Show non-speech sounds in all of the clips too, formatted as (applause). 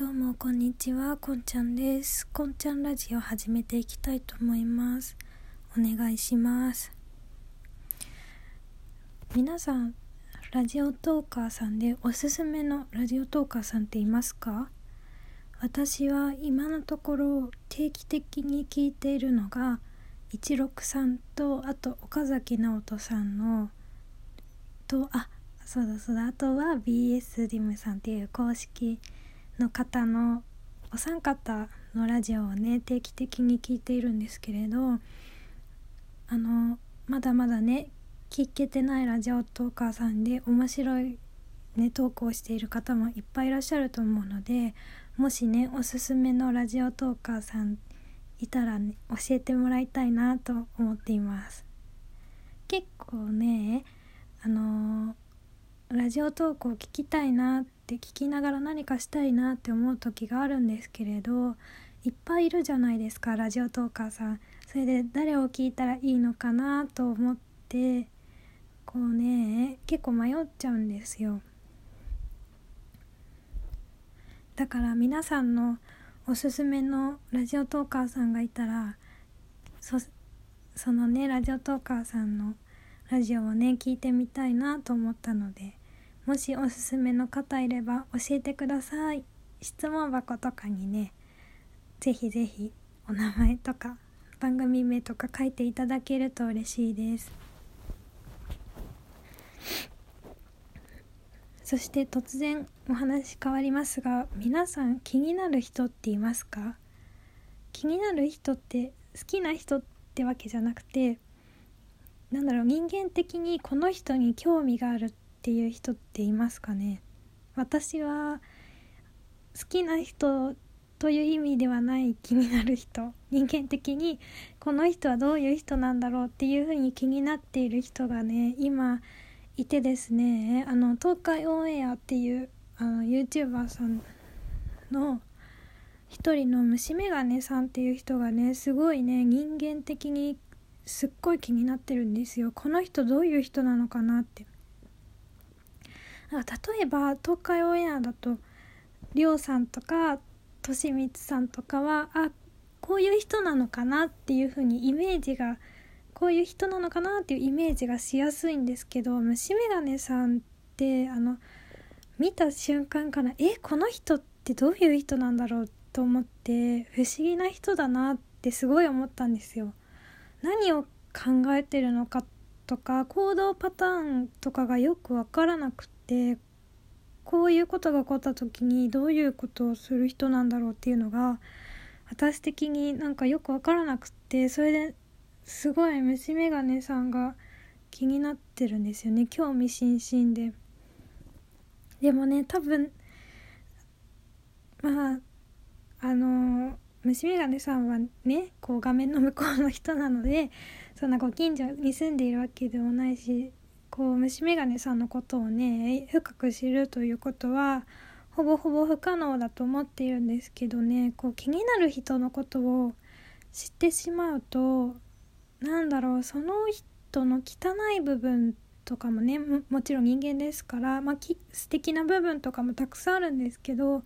どうもこんにちはこんちゃんです。こんちゃんラジオ始めていきたいと思います。お願いします。皆さんラジオトーカーさんでおすすめのラジオトーカーさんっていますか？私は今のところ定期的に聞いているのが一六さんとあと岡崎直人さんのとあそうだそうだあとは BS ディムさんっていう公式の方のお三方のラジオをね定期的に聞いているんですけれどあのまだまだね聞けてないラジオトーカーさんで面白いねトークをしている方もいっぱいいらっしゃると思うのでもしねおすすめのラジオトーカーさんいたら、ね、教えてもらいたいなと思っています。結構ねあのラジオトークを聞きたいなってって聞きながら何かしたいなって思う時があるんですけれどいっぱいいるじゃないですかラジオトーカーさん。それで誰を聞いたらいいのかなと思ってこうね結構迷っちゃうんですよ。だから皆さんのおすすめのラジオトーカーさんがいたらそそのねラジオトーカーさんのラジオをね聞いてみたいなと思ったのでもしおすすめの方いれば教えてください。質問箱とかにねぜひぜひお名前とか番組名とか書いていただけると嬉しいです。そして突然お話変わりますが皆さん気になる人っていますか？気になる人って好きな人ってわけじゃなくてなんだろう人間的にこの人に興味があるっていう人っていますかね？私は好きな人という意味ではない気になる人。人間的にこの人はどういう人なんだろうっていうふうに気になっている人がね今いてですね。あの東海オンエアっていうあの YouTuber さんの一人の虫眼鏡さんっていう人がねすごいね人間的にすっごい気になってるんですよ。この人どういう人なのかなって。例えば東海オンエアだとりょうさんとかとしみつさんとかはあこういう人なのかなっていう風にイメージがこういう人なのかなっていうイメージがしやすいんですけど虫眼鏡さんってあの見た瞬間からえこの人ってどういう人なんだろうと思って不思議な人だなってすごい思ったんですよ。何を考えてるのかとか行動パターンとかがよく分からなくてこういうことが起こった時にどういうことをする人なんだろうっていうのが私的になんかよく分からなくってそれですごい虫眼鏡さんが気になってるんですよね興味津々で。でもね多分まああの虫眼鏡さんはねこう画面の向こうの人なのでそんなご近所に住んでいるわけでもないしこう虫眼鏡さんのことをね深く知るということはほぼほぼ不可能だと思っているんですけどね。こう気になる人のことを知ってしまうとなんだろうその人の汚い部分とかもねもちろん人間ですから、まあ、き素敵な部分とかもたくさんあるんですけど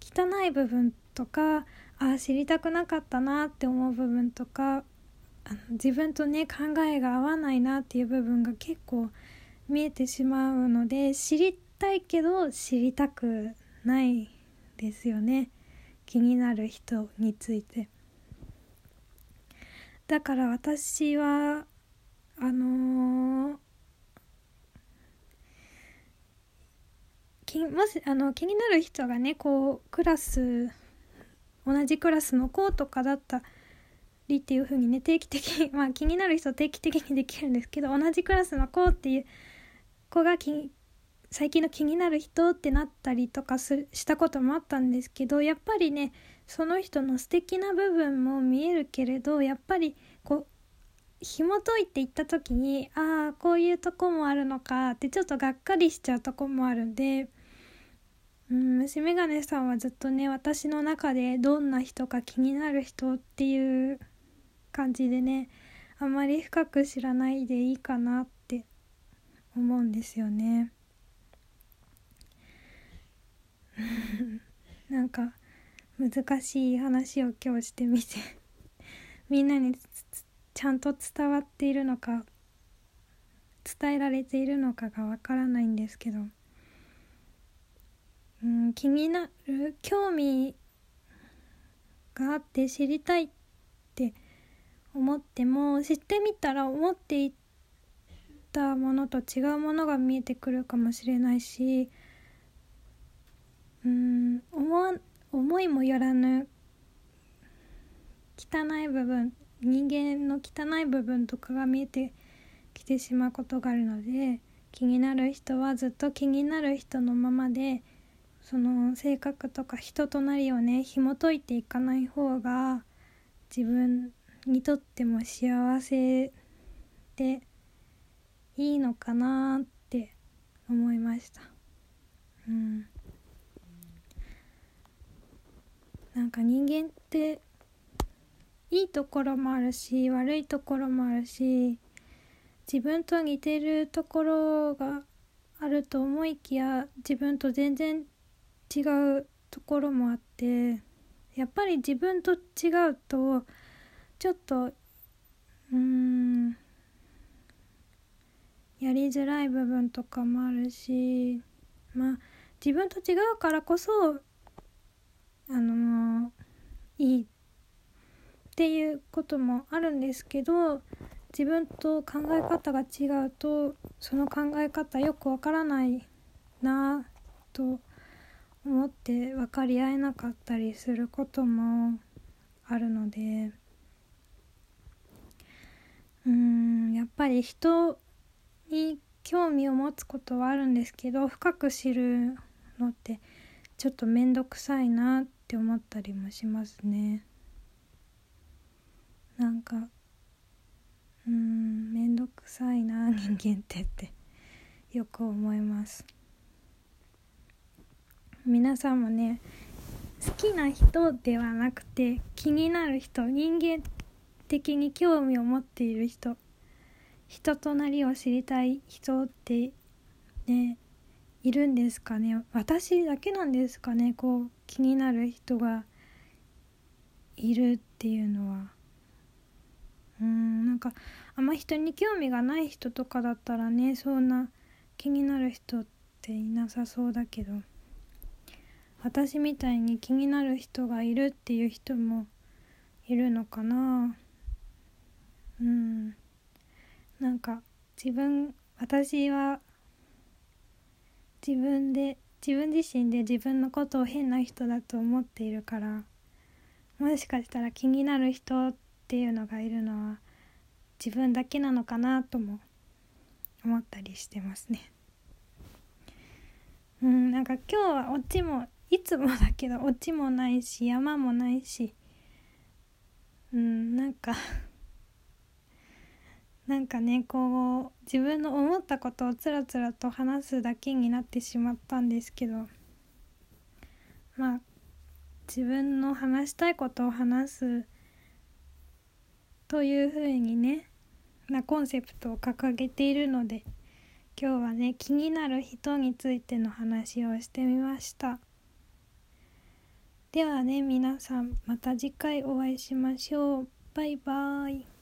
汚い部分とかあ知りたくなかったなって思う部分とか自分とね考えが合わないなっていう部分が結構見えてしまうので知りたいけど知りたくないですよね。気になる人について。だから私はあのー、もしあの気になる人がねこうクラス同じクラスの子とかだったりっていう風にね定期的に (laughs) まあ気になる人定期的にできるんですけど同じクラスの子っていう子が最近の気になる人ってなったりとかすしたこともあったんですけどやっぱりねその人の素敵な部分も見えるけれどやっぱりこう紐解いていった時にああこういうとこもあるのかってちょっとがっかりしちゃうとこもあるんでうん虫眼鏡さんはずっとね私の中でどんな人か気になる人っていう感じでねあまり深く知らないでいいかなって思うんですよね。(laughs) なんか難しい話を今日してみて (laughs) みんなにちゃんと伝わっているのか伝えられているのかがわからないんですけど、うん、気になる興味があって知りたいって思っても知ってみたら思っていたものと違うものが見えてくるかもしれないしうん思思いもよらぬ汚い部分人間の汚い部分とかが見えてきてしまうことがあるので気になる人はずっと気になる人のままでその性格とか人となりをね紐解いていかない方が自分にとっても幸せでいいのかなって思いました。うん。なんか人間っていいところもあるし悪いところもあるし自分と似てるところがあると思いきや自分と全然違うところもあってやっぱり自分と違うとちょっとうんやりづらい部分とかもあるしまあ自分と違うからこそあのいいっていうこともあるんですけど自分と考え方が違うとその考え方よくわからないなと思って分かり合えなかったりすることもあるのでうんやっぱり人に興味を持つことはあるんですけど深く知るのってちょっと面倒くさいなって思ったりもしますね。なんかうん面倒くさいな人間ってってよく思います皆さんもね好きな人ではなくて気になる人人間的に興味を持っている人。人となりを知りたい。人ってねいるんですかね。私だけなんですかね。こう気になる人がいるっていうのは。うんなんかあんま人に興味がない人とかだったらねそんな気になる人っていなさそうだけど。私みたいに気になる人がいるっていう人もいるのかな。うんなんか自分私は自分で自分自身で自分のことを変な人だと思っているからもしかしたら気になる人っていうのがいるのは自分だけなのかなとも思ったりしてますね。うんなんか今日はオチもいつもだけどオチもないし山もないしうんなんかなんかねこう自分の思ったことをつらつらと話すだけになってしまったんですけどまあ自分の話したいことを話すというふうにねなコンセプトを掲げているので今日はね気になる人についての話をしてみました。ではね皆さんまた次回お会いしましょう。バイバーイ。